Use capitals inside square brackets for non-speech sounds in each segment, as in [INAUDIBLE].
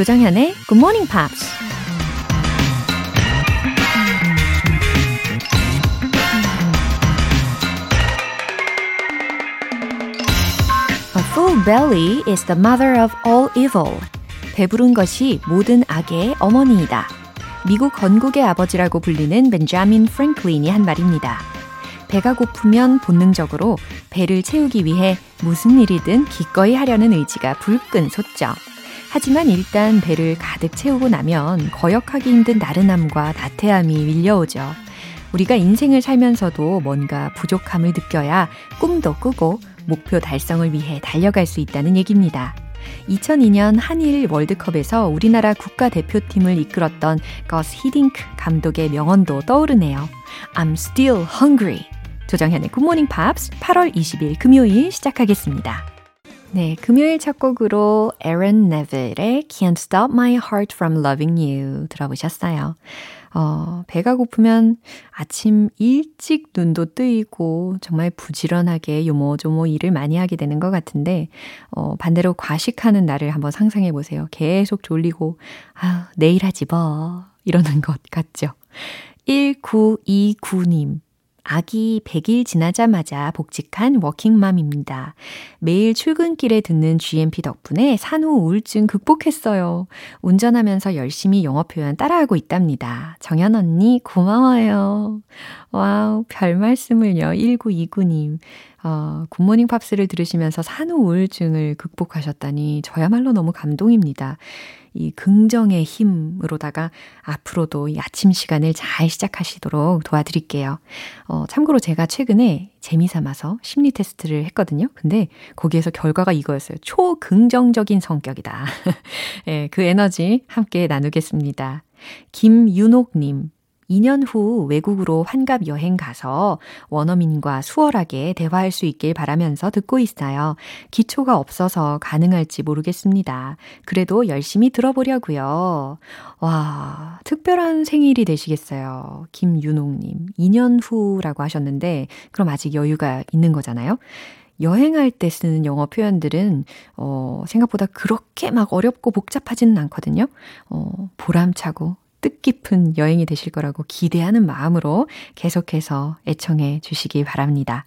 조정현의 Good Morning Pops. A full belly is the mother of all evil. 배부른 것이 모든 악의 어머니이다. 미국 건국의 아버지라고 불리는 벤자민 프랭클린이 한 말입니다. 배가 고프면 본능적으로 배를 채우기 위해 무슨 일이든 기꺼이 하려는 의지가 불끈 솟죠. 하지만 일단 배를 가득 채우고 나면 거역하기 힘든 나른함과 나태함이 밀려오죠. 우리가 인생을 살면서도 뭔가 부족함을 느껴야 꿈도 꾸고 목표 달성을 위해 달려갈 수 있다는 얘기입니다. 2002년 한일 월드컵에서 우리나라 국가대표팀을 이끌었던 거스 히딩크 감독의 명언도 떠오르네요. I'm still hungry. 조정현의 굿모닝 팝스 8월 20일 금요일 시작하겠습니다. 네, 금요일 첫 곡으로 에런 네벨의 Can't Stop My Heart From Loving You 들어보셨어요. 어, 배가 고프면 아침 일찍 눈도 뜨이고 정말 부지런하게 요모조모 일을 많이 하게 되는 것 같은데, 어, 반대로 과식하는 날을 한번 상상해 보세요. 계속 졸리고, 아, 내일 하지 뭐. 이러는 것 같죠. 1929님. 아기 100일 지나자마자 복직한 워킹맘입니다. 매일 출근길에 듣는 GMP 덕분에 산후 우울증 극복했어요. 운전하면서 열심히 영어 표현 따라하고 있답니다. 정연 언니 고마워요. wow, 별 말씀을요. 1929님. 어, 굿모닝 팝스를 들으시면서 산후 우울증을 극복하셨다니 저야말로 너무 감동입니다. 이 긍정의 힘으로다가 앞으로도 이 아침 시간을 잘 시작하시도록 도와드릴게요. 어, 참고로 제가 최근에 재미 삼아서 심리 테스트를 했거든요. 근데 거기에서 결과가 이거였어요. 초긍정적인 성격이다. [LAUGHS] 예, 그 에너지 함께 나누겠습니다. 김윤옥님. 2년 후 외국으로 환갑 여행 가서 원어민과 수월하게 대화할 수 있길 바라면서 듣고 있어요. 기초가 없어서 가능할지 모르겠습니다. 그래도 열심히 들어보려고요. 와, 특별한 생일이 되시겠어요. 김윤옥님. 2년 후라고 하셨는데, 그럼 아직 여유가 있는 거잖아요. 여행할 때 쓰는 영어 표현들은, 어, 생각보다 그렇게 막 어렵고 복잡하지는 않거든요. 어, 보람차고 뜻깊은 여행이 되실 거라고 기대하는 마음으로 계속해서 애청해 주시기 바랍니다.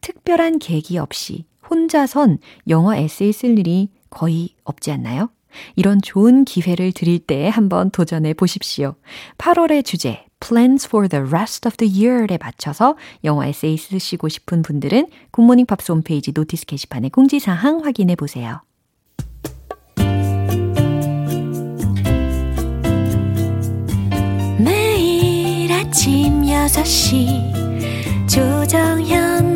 특별한 계기 없이 혼자선 영어 에세이 쓸 일이 거의 없지 않나요? 이런 좋은 기회를 드릴 때 한번 도전해 보십시오. 8월의 주제 Plans for the rest of the year에 맞춰서 영어 에세이 쓰시고 싶은 분들은 굿모닝 팝스 홈페이지 notice 게시판에 공지사항 확인해 보세요. 매일 아침 6시 조정현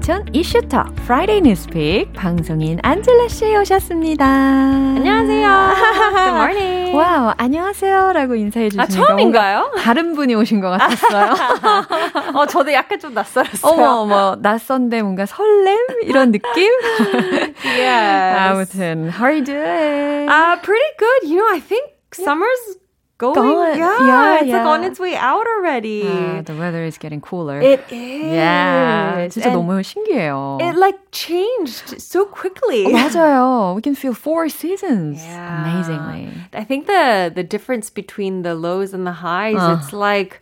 지구촌 이슈톡 프라이데이 뉴스픽 방송인 안젤라 씨 오셨습니다. 안녕하세요. [LAUGHS] Good morning. 와우, 안녕하세요라고 인사해 주시니까 아, 처음인가요? 다른 분이 오신 것 같았어요. [LAUGHS] 어, 저도 약간 좀 낯설었어요. 어머, 어머, 낯선데 뭔가 설렘? 이런 느낌? [LAUGHS] yes. 아무튼, how are you doing? Uh, pretty good. You know, I think summer's going. Gone. Yeah, Yeah, it's like yeah. on its way out already. Uh, the weather is getting cooler. it is. yeah, 진짜 And 너무 신기해요. It like changed so quickly. 어, 맞아요. We can feel four seasons Yeah. amazingly. I think the the difference between the lows and the highs, Uh. it's like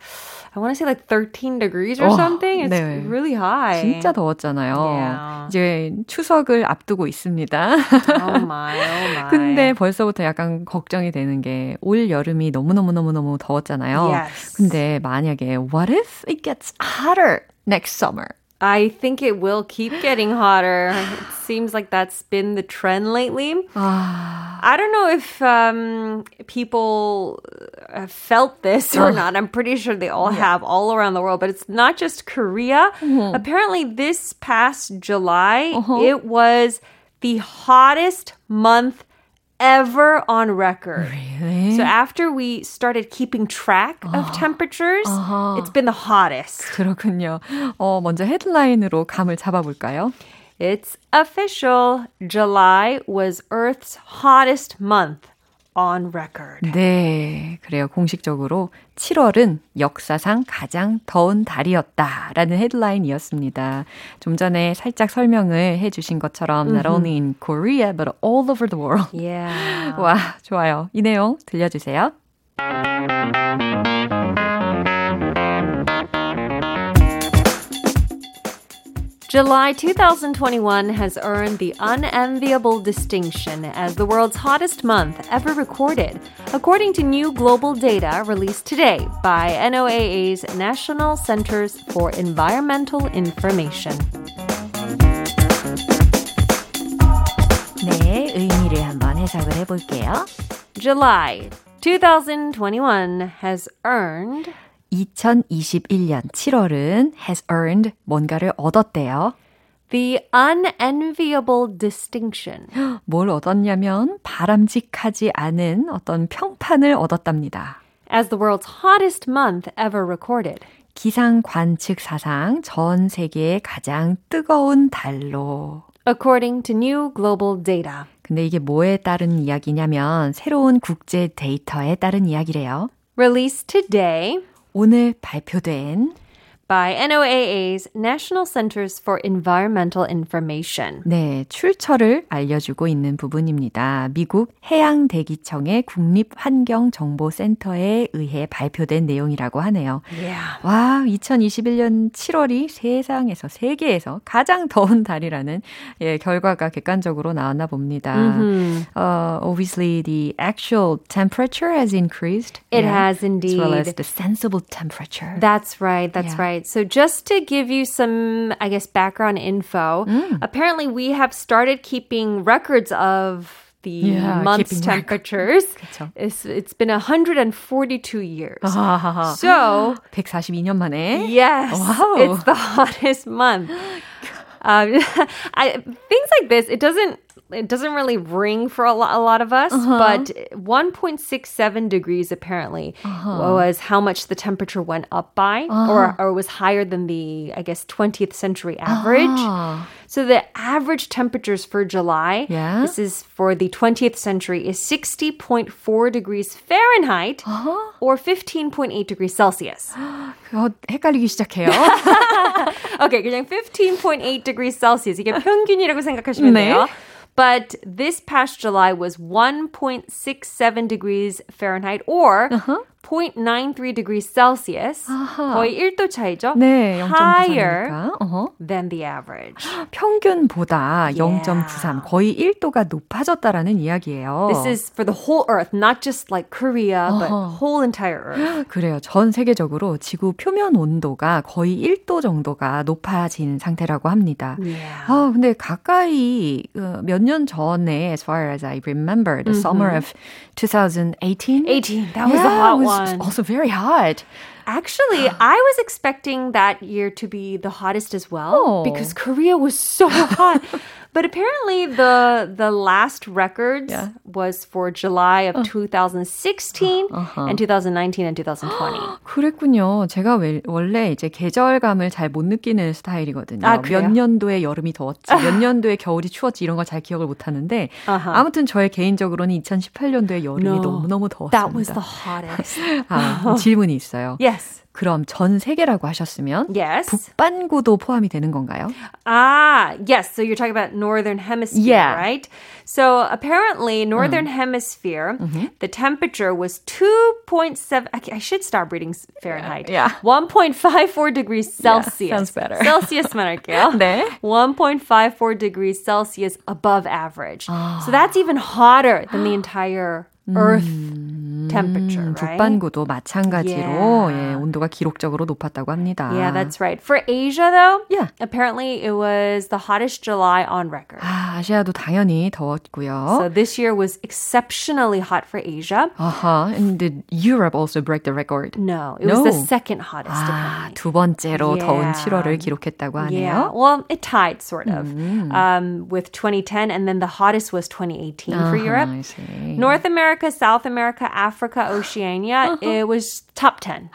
I want to say like 13 degrees or something. It's 네. really high. 진짜 더웠잖아요. Yeah. 이제 추석을 앞두고 있습니다. Oh my, oh my. 근데 벌써부터 약간 걱정이 되는 게 올 여름이 너무너무너무너무 더웠잖아요. Yes. 근데 만약에 what if it gets hotter next summer? I think it will keep getting hotter. It seems like that's been the trend lately. Ah. I don't know if um, people uh, felt this or not. I'm pretty sure they all have all around the world, but it's not just Korea. Mm-hmm. Apparently, this past July, uh-huh. it was the hottest month ever on record. really? So after we started keeping track of [GASPS] temperatures, it's been the hottest. 그렇군요. 어, 먼저 헤드라인으로 감을 잡아볼까요? It's official. July was Earth's hottest month On record. 네, 그래요. 공식적으로 7월은 역사상 가장 더운 달이었다라는 헤드라인이었습니다. 좀 전에 살짝 설명을 해주신 것처럼 not only in Korea but all over the world. Yeah. [LAUGHS] 와, 좋아요. 이 내용 들려주세요. July 2021 has earned the unenviable distinction as the world's hottest month ever recorded, according to new global data released today by NOAA's National Centers for Environmental Information. 네, 의미를 한번 해석을 해볼게요. July 2021 has earned 2021년 7월은 has earned 뭔가를 얻었대요. the unenviable distinction. 뭘 얻었냐면 바람직하지 않은 어떤 평판을 얻었답니다. as the world's hottest month ever recorded. 기상 관측 사상 전 세계의 가장 뜨거운 달로. According to new global data. 근데 이게 뭐에 따른 이야기냐면 새로운 국제 데이터에 따른 이야기래요. Released today 오늘 발표된 by NOAA's National Centers for Environmental Information. 네, 출처를 알려주고 있는 부분입니다. 미국 해양대기청의 국립환경정보센터에 의해 발표된 내용이라고 하네요. Yeah. 와, 2021년 7월이 세상에서, 세계에서 가장 더운 달이라는 예, 결과가 객관적으로 나왔나 봅니다. Uh, obviously, the actual temperature has increased. It yeah, has As well as indeed. the sensible temperature. That's right. That's Yeah. right. So just to give you some, I guess, background info, Mm. apparently we have started keeping records of the Yeah, month's keeping record. temperatures. [LAUGHS] 그쵸. It's, it's been 142 years. [LAUGHS] 아하하하. So [GASPS] 142년 만에. Yes, Wow. it's the [LAUGHS] hottest month. [GASPS] Um, I, things like this, it doesn't it doesn't really ring for a lot, a lot of us, but 1.67 degrees apparently was how much the temperature went up by, or or was higher than the I guess 20th century average. Ah. So the average temperatures for July, Yeah. this is for the 20th century, is 60.4 degrees Fahrenheit or 15.8 degrees Celsius. [GASPS] 어, 헷갈리기 시작해요. [LAUGHS] Okay, 그냥 15.8 degrees Celsius. 이게 평균이라고 생각하시면 네. 돼요. But this past July was 1.67 degrees Fahrenheit or uh-huh. 0.93 degrees Celsius. 거의 1도 차이죠? 네, 0.93이니까. Higher 어허. than the average. 평균보다 Yeah. 0.93, 거의 1도가 높아졌다라는 이야기예요. This is for the whole Earth, not just like Korea, but whole entire Earth. 그래요. 전 세계적으로 지구 표면 온도가 거의 1도 정도가 높아진 상태라고 합니다. Yeah. 아, 근데 가까이 어, 몇년 전에 as far as I remember the summer of 2018 18, that was yeah, the hot one. also very hot. Actually, [GASPS] I was expecting that year to be the hottest as well Oh. because Korea was so [LAUGHS] hot. But apparently the the last records Yeah. was for July of 2016 and 2019 and 2020. [GASPS] 그랬군요. 제가 왜- 원래 이제 계절감을 잘 못 느끼는 스타일이거든요. 아? 몇 년도에 여름이 더웠지, 몇 년도에 겨울이 추웠지 이런 걸 잘 기억을 못 하는데 아하. 아무튼 저의 개인적으로는 2018년도에 여름이 No, 너무너무 더웠습니다. That was the hottest. [LAUGHS] 아, 질문이 있어요. yes. 그럼 전 세계라고 하셨으면 Yes. 북반구도 포함이 되는 건가요? Ah, yes. So you're talking about northern hemisphere, Yeah. right? So apparently, northern hemisphere, the temperature was 2.7. I, I should stop reading Fahrenheit. Yeah. 1.54 degrees Celsius. sounds better. [LAUGHS] Celsius만 할게요. [LAUGHS] 네. 1.54 degrees Celsius above average. So that's even hotter than the entire Earth temperature, right? 북반구도 마찬가지로 Yeah. 예, 온도가 기록적으로 높았다고 합니다. Yeah, that's right. For Asia, though, Yeah. apparently it was the hottest July on record. 아, 아시아도 당연히 더웠고요. So this year was exceptionally hot for Asia. uh-huh. And did Europe also break the record? No, it was the No. second hottest. 아, apparently. 두 번째로 Yeah. 더운 7월을 기록했다고 Yeah, 하네요. well, it tied sort of um, with 2010, and then the hottest was 2018 for Europe. I see. North America, South America, Africa, Oceania, uh-huh. it was top 10. [GASPS]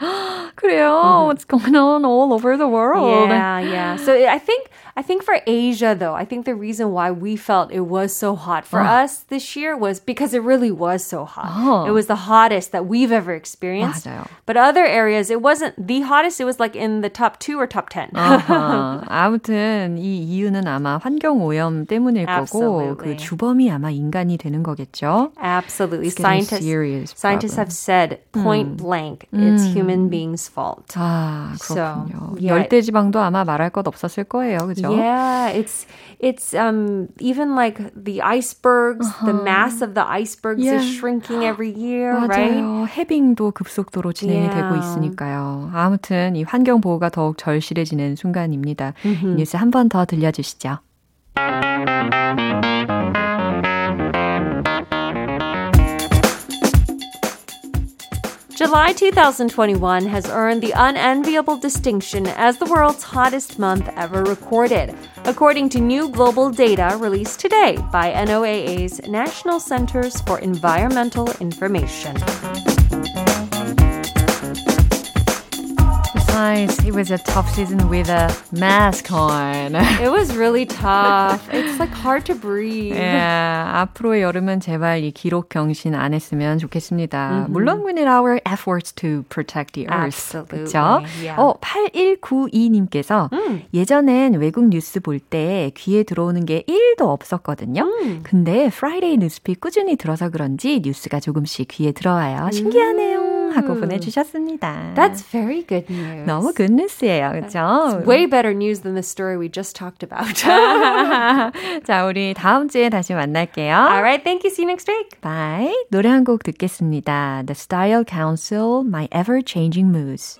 그래요. What's going on all over the world? Yeah, yeah. So I think I think for Asia though, I think the reason why we felt it was so hot for us this year was because it really was so hot. Oh. It was the hottest that we've ever experienced. 맞아요. But other areas it wasn't the hottest, it was like in the top 2 or top 10. 아하, [LAUGHS] 아무튼 이 이유는 아마 환경 오염 때문일 거고 그 Absolutely. 주범이 아마 인간이 되는 거겠죠. Absolutely. It's getting Scientists serious scientists problem. have said point blank it's human beings' fault. 아, So, 그렇군요. yeah. 열대 지방도 아마 말할 것 없었을 거예요. 그죠? Yeah, it's it's um even like the icebergs, the mass of the icebergs Yeah. is shrinking every year, right? 맞아요. 해빙도 급속도로 진행이 Yeah. 되고 있으니까요. 아무튼 이 환경 보호가 더욱 절실해지는 순간입니다. 이 뉴스 한 번 더 들려 주시죠. July 2021 has earned the unenviable distinction as the world's hottest month ever recorded, according to new global data released today by NOAA's National Centers for Environmental Information. Besides, it was a tough season with a mask on. It was really tough. It's like hard to breathe. 예, 앞으로의 여름은 제발 이 기록 경신 안 했으면 좋겠습니다. 물론 we need our efforts to protect the earth. Absolutely, 그렇죠? yeah. 어, 8192님께서 예전엔 외국 뉴스 볼 때 귀에 들어오는 게 1도 없었거든요. 근데 Friday News Pick 꾸준히 들어서 그런지 뉴스가 조금씩 귀에 들어와요. 신기하네요. 하고 보내주셨습니다. That's very good news. 너무 good news예요. 그렇죠? Way better news than the story we just talked about. [LAUGHS] 자, 우리 다음 주에 다시 만날게요. All right, thank you. See you next week. Bye. 노래 한 곡 듣겠습니다. The Style Council, My Ever Changing Moods.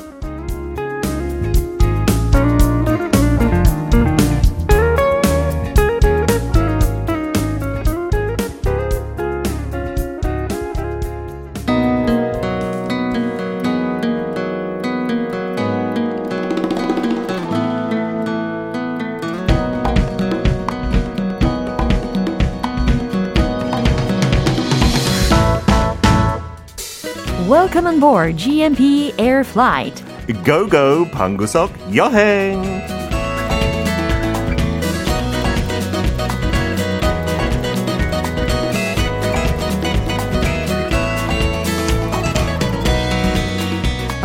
Welcome on board GMP Air Flight. 고고 방구석 여행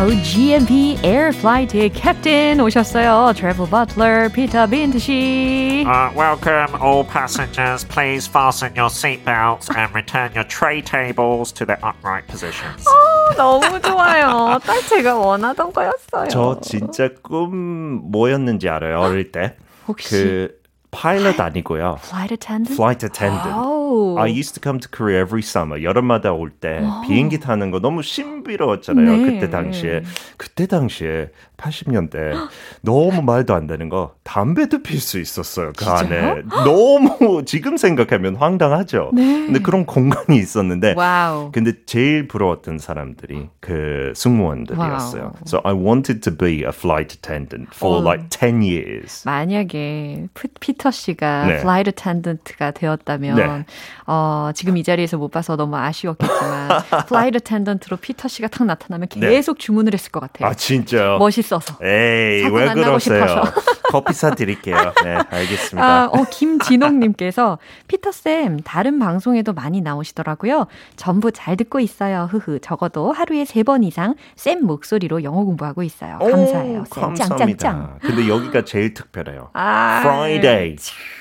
오, GMP Air Flight의 캡틴 오셨어요. Travel Butler 피터 빈트 씨. Uh, welcome, all passengers. Please fasten your seatbelts and return your tray tables to their upright positions. 어, 너무 좋아요. 딱 제가 원하던 거였어요. 저 진짜 꿈 뭐였는지 알아요 어릴 때 혹시 그 파일럿 아니고요 Flight attendant? flight attendant 오, Oh. I used to come to Korea every summer. 여름마다 올 때 [GASPS] 비행기 타는 거 너무 신비로웠잖아요. 네. 그때 당시에. 그때 당시에 80년대 너무 말도 안 되는 거 담배도 필 수 있었어요. 그 안에. 너무 지금 생각하면 황당하죠. 네. 근데 그런 공간이 있었는데 wow. 근데 제일 부러웠던 사람들이 그 승무원들이었어요. Wow. So I wanted to be a flight attendant for 어. like 10 years. 만약에 피- 피터 씨가 네. flight attendant가 되었다면 네. 어, 지금 이 자리에서 못 봐서 너무 아쉬웠겠지만 [LAUGHS] flight attendant로 피터 씨가 탁 나타나면 네. 계속 주문을 했을 것 같아요. 아 진짜요? 멋있 어서. 에이 왜 그러세요? [LAUGHS] 커피 사 드릴게요. 네 알겠습니다. 아, 어, 김진홍님께서 피터쌤, 다른 방송에도 많이 나오시더라고요. 전부 잘 듣고 있어요. 흐흐. 적어도 하루에 세 번 이상 쌤 목소리로 영어 공부하고 있어요. 감사해요. 오, 쌤. 감사합니다. 근데 여기가 제일 특별해요. 아, Friday,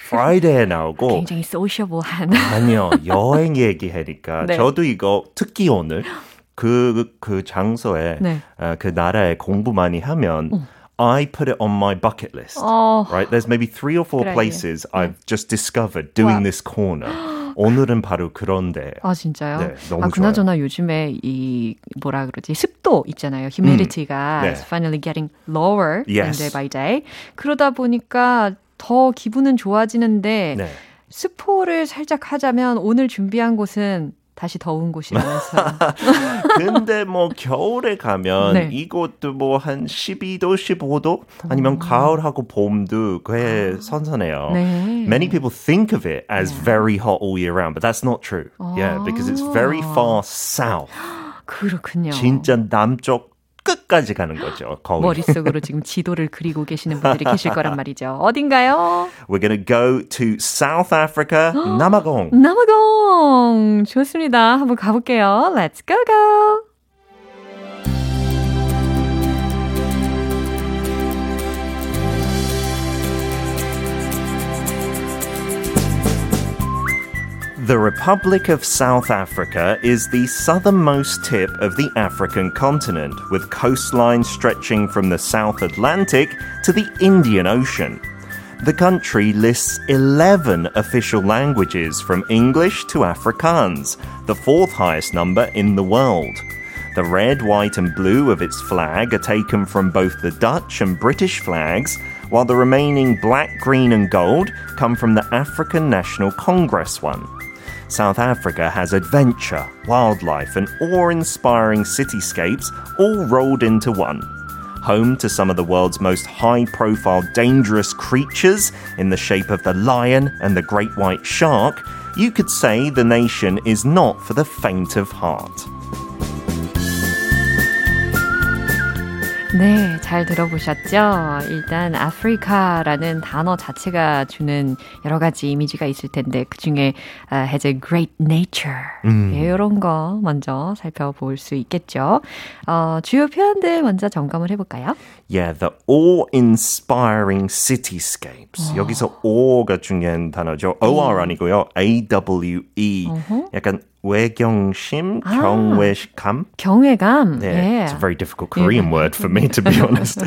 Friday 나오고 굉장히 소셜한. 아니요 여행 얘기하니까 [LAUGHS] 네. 저도 이거 특히 오늘 그 그 장소에 네. 어, 그 나라에 공부 많이 하면 I put it on my bucket list. 어, Right, there's maybe three or four idea. places I've just discovered doing 와. this corner. 오늘은 바로 그런데. 아 진짜요? 네, 너무 아 그나저나 요즘에 이 뭐라 그러지 습도 있잖아요. humidity가 네. is finally getting lower Yes. day by day. 그러다 보니까 더 기분은 좋아지는데 네. 스포를 살짝 하자면 오늘 준비한 곳은 다시 더운 곳이라면서요. 근데 뭐 겨울에 가면 네. 이곳도 뭐 한 12도, 15도 아니면 가을하고 봄도 꽤 선선해요. 네. Many people think of it as very hot all year round, but that's not true. Yeah, because it's very far south. 그렇군요. 진짜 남쪽 끝까지 가는 거죠. 거기. 머릿속으로 지금 지도를 그리고 계시는 분들이 계실 거란 말이죠. 어딘가요? We're to go to South Africa, [GASPS] 남아공. 남아공 좋습니다. 한번 가볼게요. Let's go go. The Republic of South Africa is the southernmost tip of the African continent, with coastline stretching from the South Atlantic to the Indian Ocean. The country lists 11 official languages from English to Afrikaans, the fourth highest number in the world. The red, white, and blue of its flag are taken from both the Dutch and British flags, while the remaining black, green, and gold come from the African National Congress one. South Africa has adventure, wildlife, and awe inspiring cityscapes all rolled into one. Home to some of the world's most high profile dangerous creatures in the shape of the lion and the great white shark, you could say the nation is not for the faint of heart. 네, 잘 들어보셨죠? 일단 아프리카라는 단어 자체가 주는 여러 가지 이미지가 있을 텐데 그 중에 uh, has a great nature 예, 이런 거 먼저 살펴볼 수 있겠죠. 어, 주요 표현들 먼저 점검을 해볼까요? Yeah, the awe-inspiring cityscapes. 여기서 awe가 중요한 단어죠. OR 아니고요. A-W-E. 약간 외경심, 경외감. 경외감. Yeah, 예. it's a very difficult Korean word for me, to be honest. [LAUGHS]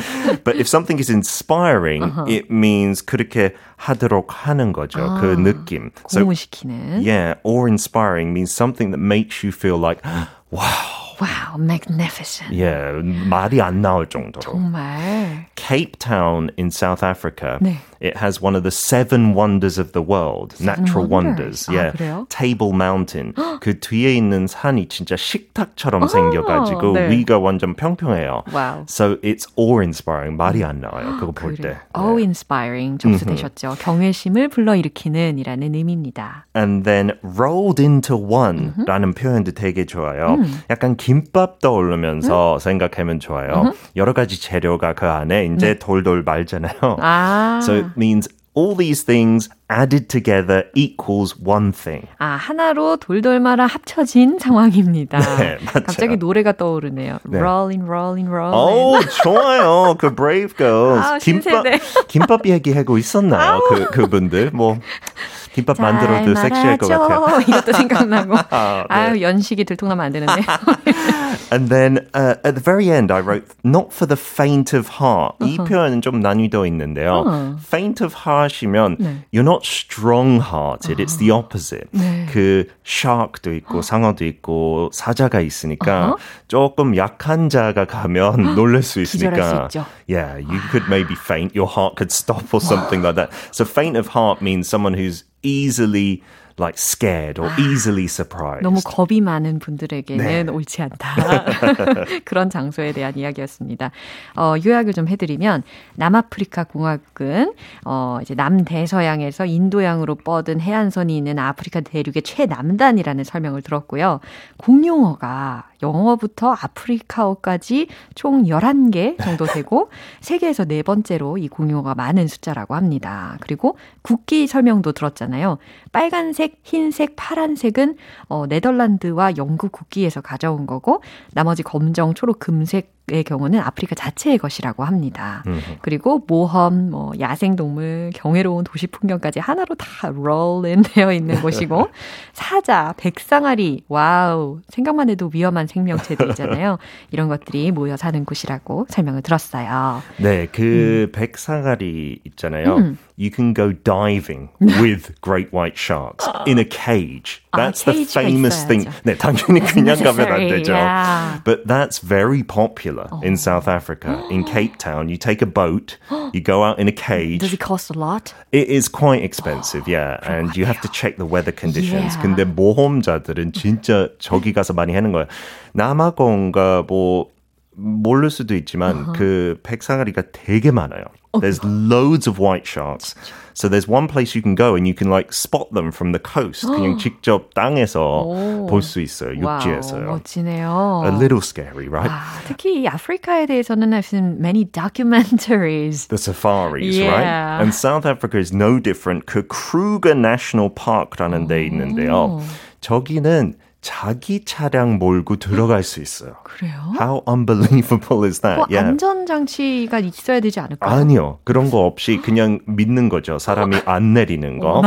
but if something is inspiring, it means 그렇게 하도록 하는 거죠. 그 느낌. So, 고무시키는. yeah, awe-inspiring means something that makes you feel like, [GASPS] wow. Wow, magnificent. Yeah, 말이 안 나올 정도로. 정말. Cape Town in South Africa. 네. It has one of the seven wonders of the world, natural wonders. wonders. 아, Yeah, 그래요? Table Mountain. [GASPS] 그 뒤에 있는 산이 진짜 식탁처럼 생겨가지고 네. 위가 완전 평평해요. 와우. So it's awe-inspiring. 말이 안 나와요. 그거 볼 때. 그래요. awe-inspiring 접수되셨죠. 경외심을 불러일으키는 이라는 의미입니다. And then rolled into one라는 표현도 되게 좋아요. 약간 김밥 떠오르면서 생각하면 좋아요. 여러 가지 재료가 그 안에 이제 돌돌 말잖아요. [LAUGHS] 아. So it means all these things added together equals one thing. 아, 하나로 돌돌 말아 합쳐진 상황입니다. [LAUGHS] 네, 맞아요. 갑자기 노래가 떠오르네요. Rolling, rolling, rolling. 오, 좋아요. 그 Brave Girls. 아, 김밥, 신세대. 김밥 얘기하고 있었나요? 그, 그분들. 뭐, [LAUGHS] 김밥 만들어도 섹시할 것 같아요. 이것도 [LAUGHS] 생각나고. [LAUGHS] 아, 네. 아유, 연식이 들통나면 안 되는데. [LAUGHS] And then uh, at the very end, I wrote not for the faint of heart. 이 표현은 좀 난이도 있는데요. Faint of heart이면 you're not strong-hearted. It's the opposite. 그 shark도 있고 상어도 있고 사자가 있으니까 조금 약한 자가 가면 놀랄 수 있으니까. 기절할 수 있죠. Yeah, you could maybe faint. Your heart could stop or something like that. So faint of heart means someone who's easily like scared or easily surprised. 너무 겁이 많은 분들에게는 네. 옳지 않다. [LAUGHS] 그런 장소에 대한 이야기였습니다. 어, 요약을 좀 해드리면 남아프리카 공화국은 어, 이제 남대서양에서 인도양으로 뻗은 해안선이 있는 아프리카 대륙의 최남단이라는 설명을 들었고요. 공용어가 영어부터 아프리카어까지 총 11개 정도 되고 [LAUGHS] 세계에서 네 번째로 이 공용어가 많은 숫자라고 합니다. 그리고 국기 설명도 들었잖아요. 빨간색, 흰색, 파란색은 어, 네덜란드와 영국 국기에서 가져온 거고 나머지 검정, 초록, 금색 의 경우는 아프리카 자체의 것이라고 합니다. 그리고 모험, 뭐 야생동물, 경이로운 도시 풍경까지 하나로 다 롤인 되어 있는 [LAUGHS] 곳이고 사자, 백상아리, 와우 생각만 해도 위험한 생명체들 있잖아요. 이런 것들이 모여 사는 곳이라고 설명을 들었어요. 네, 그 백상아리 있잖아요. You can go diving with great white sharks in a cage. 아, That's the 케이지가 famous thing. 있어야죠. 네, 당연히 그냥 가면 안 되죠. yeah. But that's very popular in South Africa. In [GASPS] Cape Town, you take a boat, you go out in a cage. Does it cost a lot? It is quite expensive, yeah. [GASPS] And you have to check the weather conditions. Yeah. 근데 모험자들은 진짜 저기 가서 많이 하는 거예요. 남아공가 뭐 모를 수도 있지만 그 백상아리가 되게 많아요. There's loads of white sharks. So there's one place you can go and you can like spot them from the coast. [GASPS] 그냥 직접 땅에서 볼 수 있어요. 와우, 육지에서요. 멋지네요. A little scary, right? 아, 특히 이 아프리카에 대해서는 I've seen many documentaries. The safaris, Yeah. right? And South Africa is no different. 그 Kruger National Park라는 데 있는데요. 저기는 자기 차량 몰고 들어갈 수 있어요. 그래요? How unbelievable is that? 뭐 yeah. 안전 장치가 있어야 되지 않을까요? 아니요. 그런 거 없이 그냥 믿는 거죠. 사람이 안 내리는 거.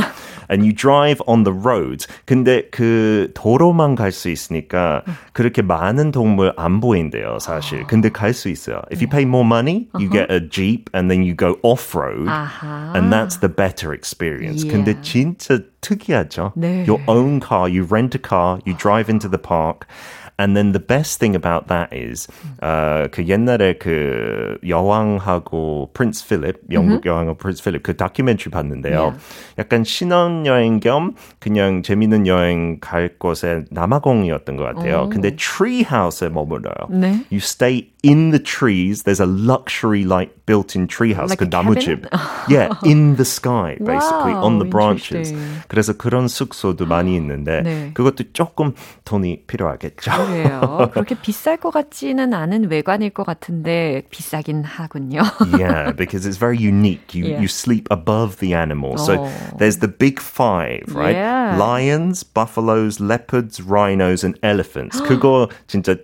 And you drive on the roads. 근데 그 도로만 갈 수 있으니까 그렇게 많은 동물 안 보인대요, 사실. 근데 갈 수 있어요. If you pay more money, you get a jeep and then you go off-road. 아하. And that's the better experience. 근데 진짜 특이하죠. 네. Your own car, you rent a car, you drive into the park. And then the best thing about that is, 어, 그 옛날에 그 여왕하고 프린스 필립, 영국 여왕하고 프린스 필립 그 다큐멘터리 봤는데요. 약간 신혼여행 겸 그냥 재밌는 여행 갈 곳에 남아공이었던 것 같아요. 근데 트리 하우스에 머물러요. 네. You stay in the trees. There's a luxury like built-in treehouse. Like 그 a 나무집. cabin? [LAUGHS] yeah, in the sky, basically Wow, on the branches. interesting. 그래서 그런 숙소도 많이 있는데 네. 그것도 조금 돈이 필요하겠죠. 그래요. [LAUGHS] 그렇게 비쌀 것 같지는 않은 외관일 것 같은데 비싸긴 하군요. [LAUGHS] yeah, because it's very unique. You Yeah. you sleep above the animals. So Oh. there's the big five, right? Yeah. Lions, buffaloes, leopards, rhinos, and elephants. 그거 [GASPS] 진짜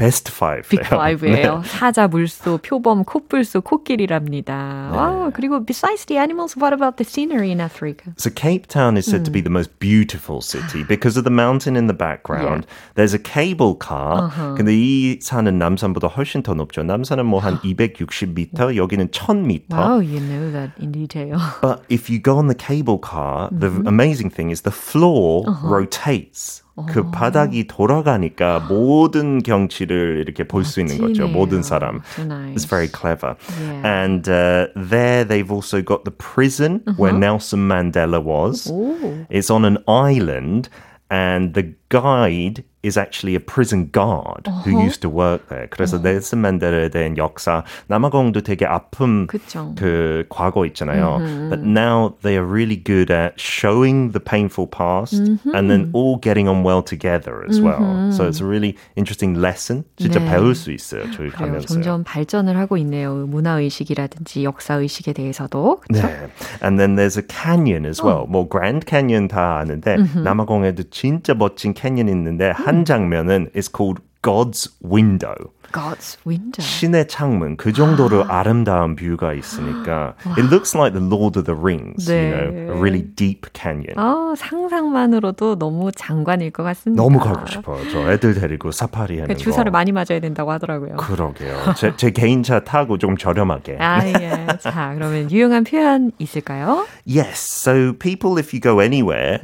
best five. 빅 파이브예요. [LAUGHS] 사자, 물소, 표범, 코뿔소, 코끼리랍니다. 와, 그리고 besides the animals, what about the scenery in Africa? So Cape Town is said to be the most beautiful city because of the mountain in the background. There's a cable car. 근데 이 산은 남산보다 훨씬 더 높죠. 남산은 뭐 한 260m, [GASPS] 여기는 1000m. Wow, you know that in detail. But if you go on the cable car, the amazing thing is the floor rotates. 그 바닥이 돌아가니까 [GASPS] 모든 경치를 이렇게 볼 수 있는 거죠. 멋지네요. 모든 사람. So nice. It's very clever. Yeah. And uh, there they've also got the prison where Nelson Mandela was. 오. It's on an island, and the guide is actually a prison guard who used to work there. 그래서 넬슨 만델에 대한 역사, 남아공도 되게 아픈 그쵸. 그 과거 있잖아요. But now they are really good at showing the painful past and then all getting on well together as well. So it's a really interesting lesson. 진짜 네. 배울 수 있어요. 저희 그래요. 가면서. 점점 발전을 하고 있네요. 문화의식이라든지 역사의식에 대해서도. 네. And then there's a canyon as well. 뭐 Grand Canyon 다 아는데 남아공에도 진짜 멋진 캐년 있는데 한 장면은 is called God's window. God's window. 신의 창문 그 정도로 아. 름다운 뷰가 있으니까 it looks like the Lord of the Rings, 네. you know, a really deep canyon. 어, 상상만으로도 너무 장관일 것 같습니다. 너무 가고 싶어요. 저 애들 데리고 사파리 하는 거. 주사를 많이 맞아야 된다고 하더라고요. 그러게요. 제, 제 개인차 타고 좀 저렴하게. 아, 예. 자, 그러면 유용한 표현 있을까요? Yes. So people, if you go anywhere,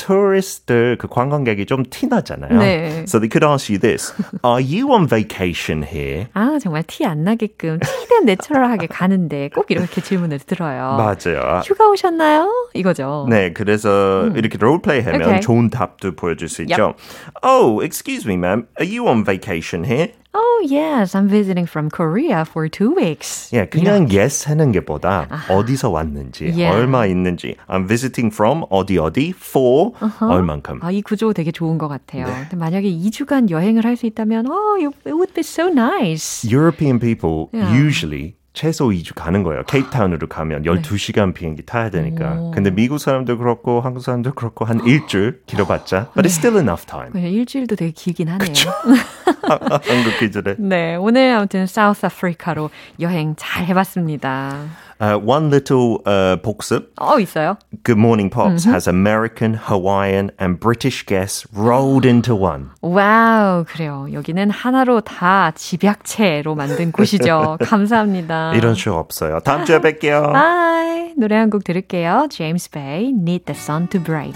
tourist들 그 관광객이 좀 티나잖아요. 네. So they could ask you this: Are you on vacation here? 아 정말 티 안 나게끔 티는 내추럴하게 가는데 꼭 이렇게 질문을 들어요. 맞아요. 휴가 오셨나요? 이거죠. 네, 그래서 음. 이렇게 롤플레이하면 okay. 좋은 답도 보여줄 수 있죠. Yep. Oh, excuse me, ma'am. Are you on vacation here? Oh, yes. I'm visiting from Korea for two weeks. 예, 그냥 이렇게. yes 하는 게보다 아하. 어디서 왔는지, yeah. 얼마 있는지. I'm visiting from 어디 어디 for uh-huh. 얼만큼. 아, 이 구조 되게 좋은 것 같아요. 네. 근데 만약에 2주간 여행을 할 수 있다면, oh, it would be so nice. European people yeah. usually 최소 2주 가는 거예요. 케이프타운으로 가면 12시간 비행기 타야 되니까. 오. 근데 미국 사람도 그렇고 한국 사람도 그렇고 한 일주일 [GASPS] 길어봤자. But it's still enough time. 그냥 일주일도 되게 길긴 하네요. [LAUGHS] 한국 기준에. 네, 오늘 아무튼 South Africa로 여행 잘 해봤습니다. Uh, one little uh, 복습. 어, 있어요? Good Morning Pops mm-hmm. has American, Hawaiian, and British guests rolled into one. 와우, 그래요. 여기는 하나로 다 집약체로 만든 곳이죠. [LAUGHS] 감사합니다. 이런 쇼 없어요. 다음 주에 뵐게요. 바이. [LAUGHS] 노래 한 곡 들을게요. James Bay, Need the Sun to Break.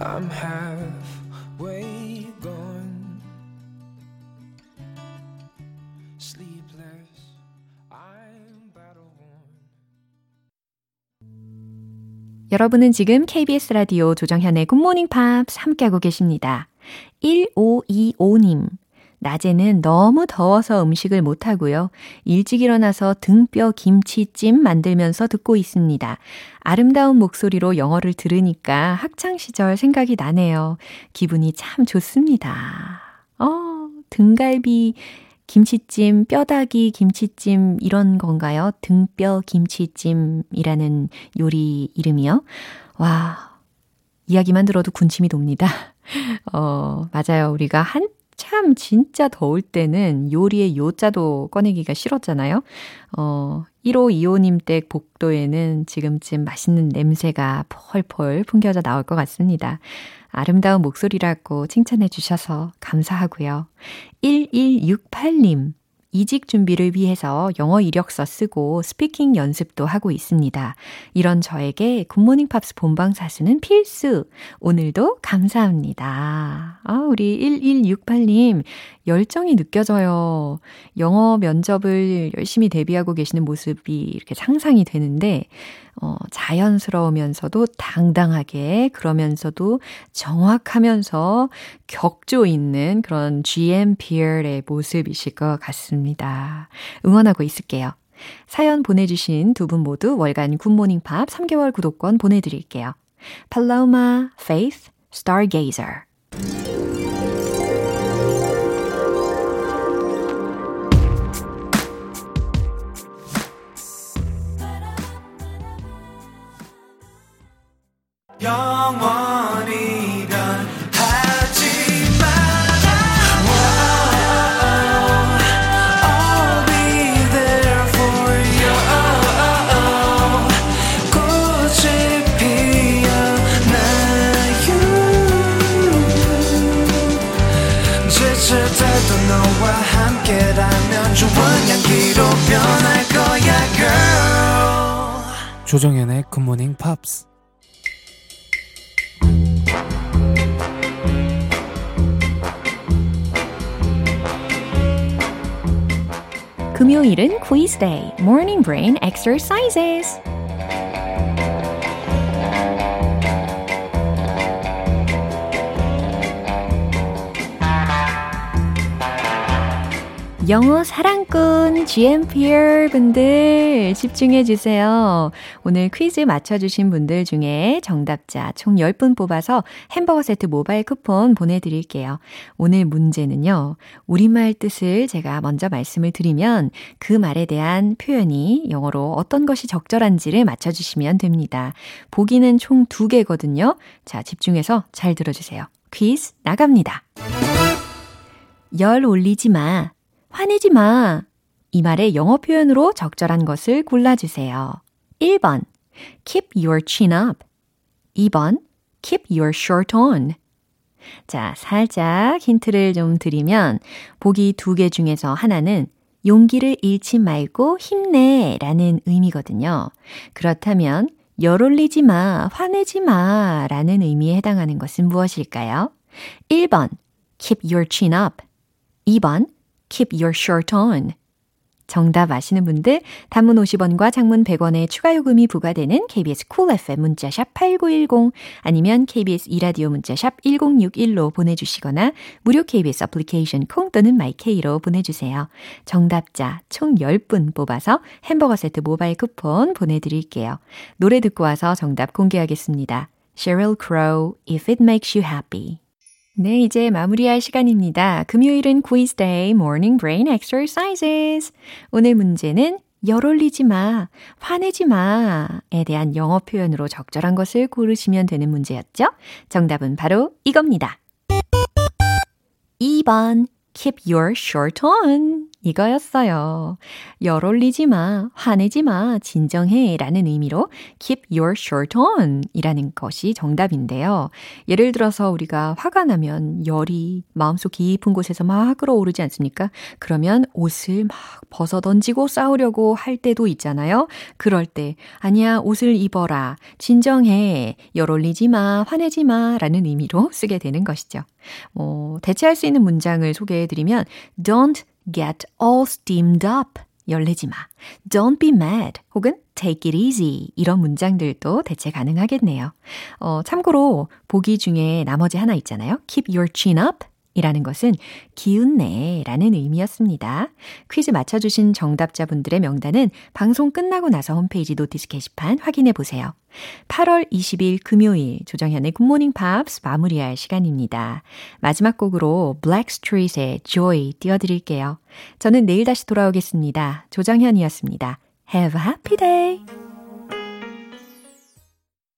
I'm halfway gone. Sleepless, I'm battle worn. 여러분은 지금 KBS 라디오 조정현의 굿모닝 팝스 함께하고 계십니다. 1525님. 낮에는 너무 더워서 음식을 못하고요. 일찍 일어나서 등뼈 김치찜 만들면서 듣고 있습니다. 아름다운 목소리로 영어를 들으니까 학창시절 생각이 나네요. 기분이 참 좋습니다. 어, 등갈비 김치찜, 뼈다귀 김치찜 이런 건가요? 등뼈 김치찜이라는 요리 이름이요? 와, 이야기만 들어도 군침이 돕니다. [LAUGHS] 어, 맞아요. 우리가 한 참 진짜 더울 때는 요리의 요자도 꺼내기가 싫었잖아요. 어, 1525님 댁 복도에는 지금쯤 맛있는 냄새가 펄펄 풍겨져 나올 것 같습니다. 아름다운 목소리라고 칭찬해 주셔서 감사하고요. 1168님, 이직 준비를 위해서 영어 이력서 쓰고 speaking 연습도 하고 있습니다. 이런 저에게 굿모닝 팝스 본방 사수는 필수. 오늘도 감사합니다. 아, 우리 1168님, 열정이 느껴져요. 영어 면접을 열심히 대비하고 계시는 모습이 이렇게 상상이 되는데, 어, 자연스러우면서도 당당하게, 그러면서도 정확하면서 격조 있는 그런 GMPR의 모습이실 것 같습니다. 응원하고 있을게요. 사연 보내주신 두 분 모두 월간 굿모닝 팝 3개월 구독권 보내드릴게요. 팔라우마, Faith, Stargazer. 조정연의 굿모닝 팝스 금요일은 quiz day, morning brain exercises. 영어 사랑꾼 GMPR 분들 집중해 주세요. 오늘 퀴즈 맞춰주신 분들 중에 정답자 총 10분 뽑아서 햄버거 세트 모바일 쿠폰 보내드릴게요. 오늘 문제는요. 우리말 뜻을 제가 먼저 말씀을 드리면 그 말에 대한 표현이 영어로 어떤 것이 적절한지를 맞춰주시면 됩니다. 보기는 총 2개거든요. 자, 집중해서 잘 들어주세요. 퀴즈 나갑니다. 열 올리지 마. 화내지 마. 이 말의 영어 표현으로 적절한 것을 골라주세요. 1번, keep your chin up. 2번, keep your shirt on. 자, 살짝 힌트를 좀 드리면, 보기 두 개 중에서 하나는 용기를 잃지 말고 힘내 라는 의미거든요. 그렇다면, 열 올리지 마, 화내지 마 라는 의미에 해당하는 것은 무엇일까요? 1번, keep your chin up. 2번, keep your shirt on. 정답 아시는 분들 단문 50원과 장문 100원의 추가 요금이 부과되는 KBS Cool FM 문자샵 8910 아니면 KBS 이라디오 문자샵 1061로 보내주시거나 무료 KBS 애플리케이션 콩 또는 마이케이로 보내주세요. 정답자 총 10분 뽑아서 햄버거 세트 모바일 쿠폰 보내드릴게요. 노래 듣고 와서 정답 공개하겠습니다. Sheryl Crow, If It Makes You Happy. 네, 이제 마무리할 시간입니다. 금요일은 quiz day morning brain exercises. 오늘 문제는 열 올리지 마, 화내지 마에 대한 영어 표현으로 적절한 것을 고르시면 되는 문제였죠? 정답은 바로 이겁니다. 2번 keep your shirt on. 이거였어요. 열 올리지 마, 화내지 마, 진정해 라는 의미로 keep your shirt on 이라는 것이 정답인데요. 예를 들어서 우리가 화가 나면 열이 마음속 깊은 곳에서 막 끌어오르지 않습니까? 그러면 옷을 막 벗어 던지고 싸우려고 할 때도 있잖아요. 그럴 때, 아니야, 옷을 입어라, 진정해, 열 올리지 마, 화내지 마 라는 의미로 쓰게 되는 것이죠. 뭐, 대체할 수 있는 문장을 소개해 드리면, don't get all steamed up. 열내지 마. Don't be mad. 혹은 take it easy. 이런 문장들도 대체 가능하겠네요. 어, 참고로 보기 중에 나머지 하나 있잖아요. keep your chin up. 이라는 것은 기운내 라는 의미였습니다. 퀴즈 맞춰주신 정답자분들의 명단은 방송 끝나고 나서 홈페이지 notice 게시판 확인해 보세요. 8월 20일 금요일 조정현의 굿모닝 팝스 마무리할 시간입니다. 마지막 곡으로 Blackstreet의 Joy 띄워드릴게요. 저는 내일 다시 돌아오겠습니다. 조정현이었습니다. Have a happy day!